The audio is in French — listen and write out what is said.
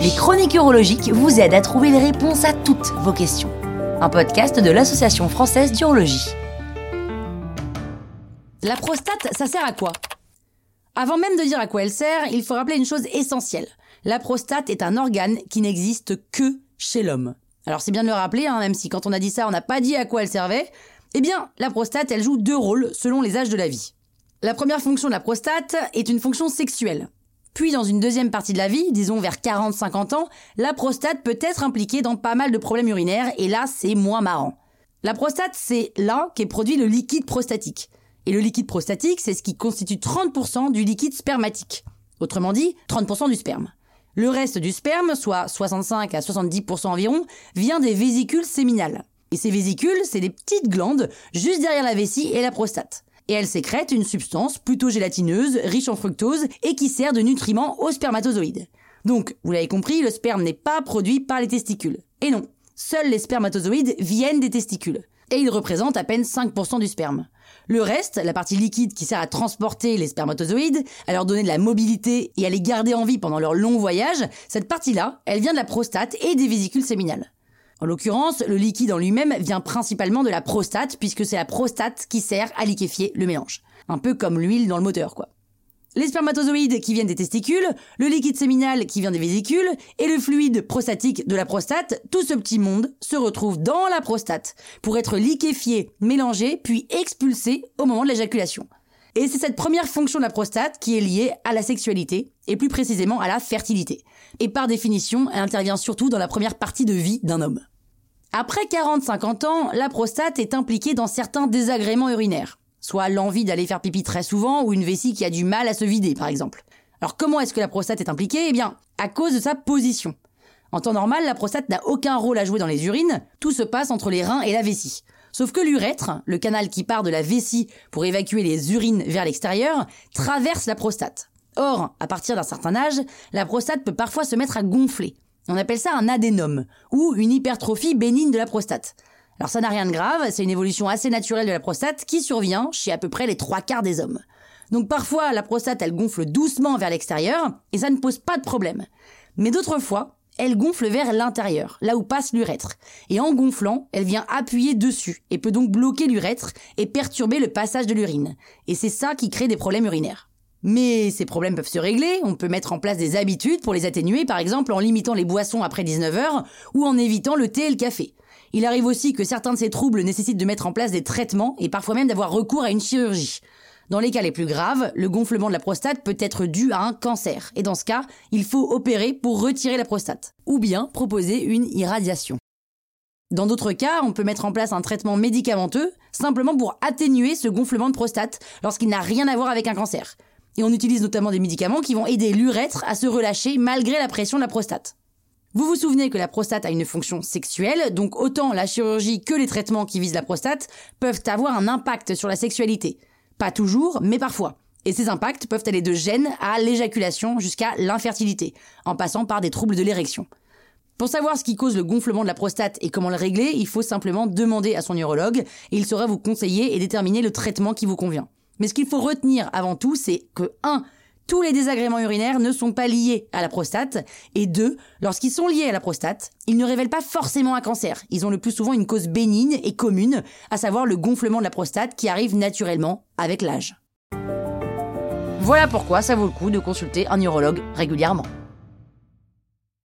Les chroniques urologiques vous aident à trouver les réponses à toutes vos questions. Un podcast de l'Association française d'urologie. La prostate, ça sert à quoi? Avant même de dire à quoi elle sert, il faut rappeler une chose essentielle. La prostate est un organe qui n'existe que chez l'homme. Alors c'est bien de le rappeler, hein, même si quand on a dit ça, on n'a pas dit à quoi elle servait. Eh bien, la prostate, elle joue deux rôles selon les âges de la vie. La première fonction de la prostate est une fonction sexuelle. Puis dans une deuxième partie de la vie, disons vers 40-50 ans, la prostate peut être impliquée dans pas mal de problèmes urinaires et là c'est moins marrant. La prostate, c'est là qu'est produit le liquide prostatique. Et le liquide prostatique, c'est ce qui constitue 30% du liquide spermatique. Autrement dit, 30% du sperme. Le reste du sperme, soit 65 à 70% environ, vient des vésicules séminales. Et ces vésicules, c'est des petites glandes juste derrière la vessie et la prostate. Et elles sécrètent une substance plutôt gélatineuse, riche en fructose et qui sert de nutriment aux spermatozoïdes. Donc, vous l'avez compris, le sperme n'est pas produit par les testicules. Et non, seuls les spermatozoïdes viennent des testicules. Et ils représentent à peine 5% du sperme. Le reste, la partie liquide qui sert à transporter les spermatozoïdes, à leur donner de la mobilité et à les garder en vie pendant leur long voyage, cette partie-là, elle vient de la prostate et des vésicules séminales. En l'occurrence, le liquide en lui-même vient principalement de la prostate, puisque c'est la prostate qui sert à liquéfier le mélange. Un peu comme l'huile dans le moteur, quoi. Les spermatozoïdes qui viennent des testicules, le liquide séminal qui vient des vésicules, et le fluide prostatique de la prostate, tout ce petit monde se retrouve dans la prostate pour être liquéfié, mélangé, puis expulsé au moment de l'éjaculation. Et c'est cette première fonction de la prostate qui est liée à la sexualité, et plus précisément à la fertilité. Et par définition, elle intervient surtout dans la première partie de vie d'un homme. Après 40-50 ans, la prostate est impliquée dans certains désagréments urinaires, soit l'envie d'aller faire pipi très souvent ou une vessie qui a du mal à se vider par exemple. Alors comment est-ce que la prostate est impliquée? Eh bien, à cause de sa position. En temps normal, la prostate n'a aucun rôle à jouer dans les urines, tout se passe entre les reins et la vessie. Sauf que l'urètre, le canal qui part de la vessie pour évacuer les urines vers l'extérieur, traverse la prostate. Or, à partir d'un certain âge, la prostate peut parfois se mettre à gonfler. On appelle ça un adénome, ou une hypertrophie bénigne de la prostate. Alors ça n'a rien de grave, c'est une évolution assez naturelle de la prostate qui survient chez à peu près les trois quarts des hommes. Donc parfois, la prostate, elle gonfle doucement vers l'extérieur, et ça ne pose pas de problème. Mais d'autres fois, elle gonfle vers l'intérieur, là où passe l'urètre. Et en gonflant, elle vient appuyer dessus, et peut donc bloquer l'urètre et perturber le passage de l'urine. Et c'est ça qui crée des problèmes urinaires. Mais ces problèmes peuvent se régler, on peut mettre en place des habitudes pour les atténuer, par exemple en limitant les boissons après 19h ou en évitant le thé et le café. Il arrive aussi que certains de ces troubles nécessitent de mettre en place des traitements et parfois même d'avoir recours à une chirurgie. Dans les cas les plus graves, le gonflement de la prostate peut être dû à un cancer, et dans ce cas, il faut opérer pour retirer la prostate, ou bien proposer une irradiation. Dans d'autres cas, on peut mettre en place un traitement médicamenteux, simplement pour atténuer ce gonflement de prostate, lorsqu'il n'a rien à voir avec un cancer. Et on utilise notamment des médicaments qui vont aider l'urètre à se relâcher malgré la pression de la prostate. Vous vous souvenez que la prostate a une fonction sexuelle, donc autant la chirurgie que les traitements qui visent la prostate peuvent avoir un impact sur la sexualité. Pas toujours, mais parfois. Et ces impacts peuvent aller de gêne à l'éjaculation jusqu'à l'infertilité, en passant par des troubles de l'érection. Pour savoir ce qui cause le gonflement de la prostate et comment le régler, il faut simplement demander à son urologue et il saura vous conseiller et déterminer le traitement qui vous convient. Mais ce qu'il faut retenir avant tout, c'est que 1. Tous les désagréments urinaires ne sont pas liés à la prostate. Et 2. Lorsqu'ils sont liés à la prostate, ils ne révèlent pas forcément un cancer. Ils ont le plus souvent une cause bénigne et commune, à savoir le gonflement de la prostate qui arrive naturellement avec l'âge. Voilà pourquoi ça vaut le coup de consulter un urologue régulièrement.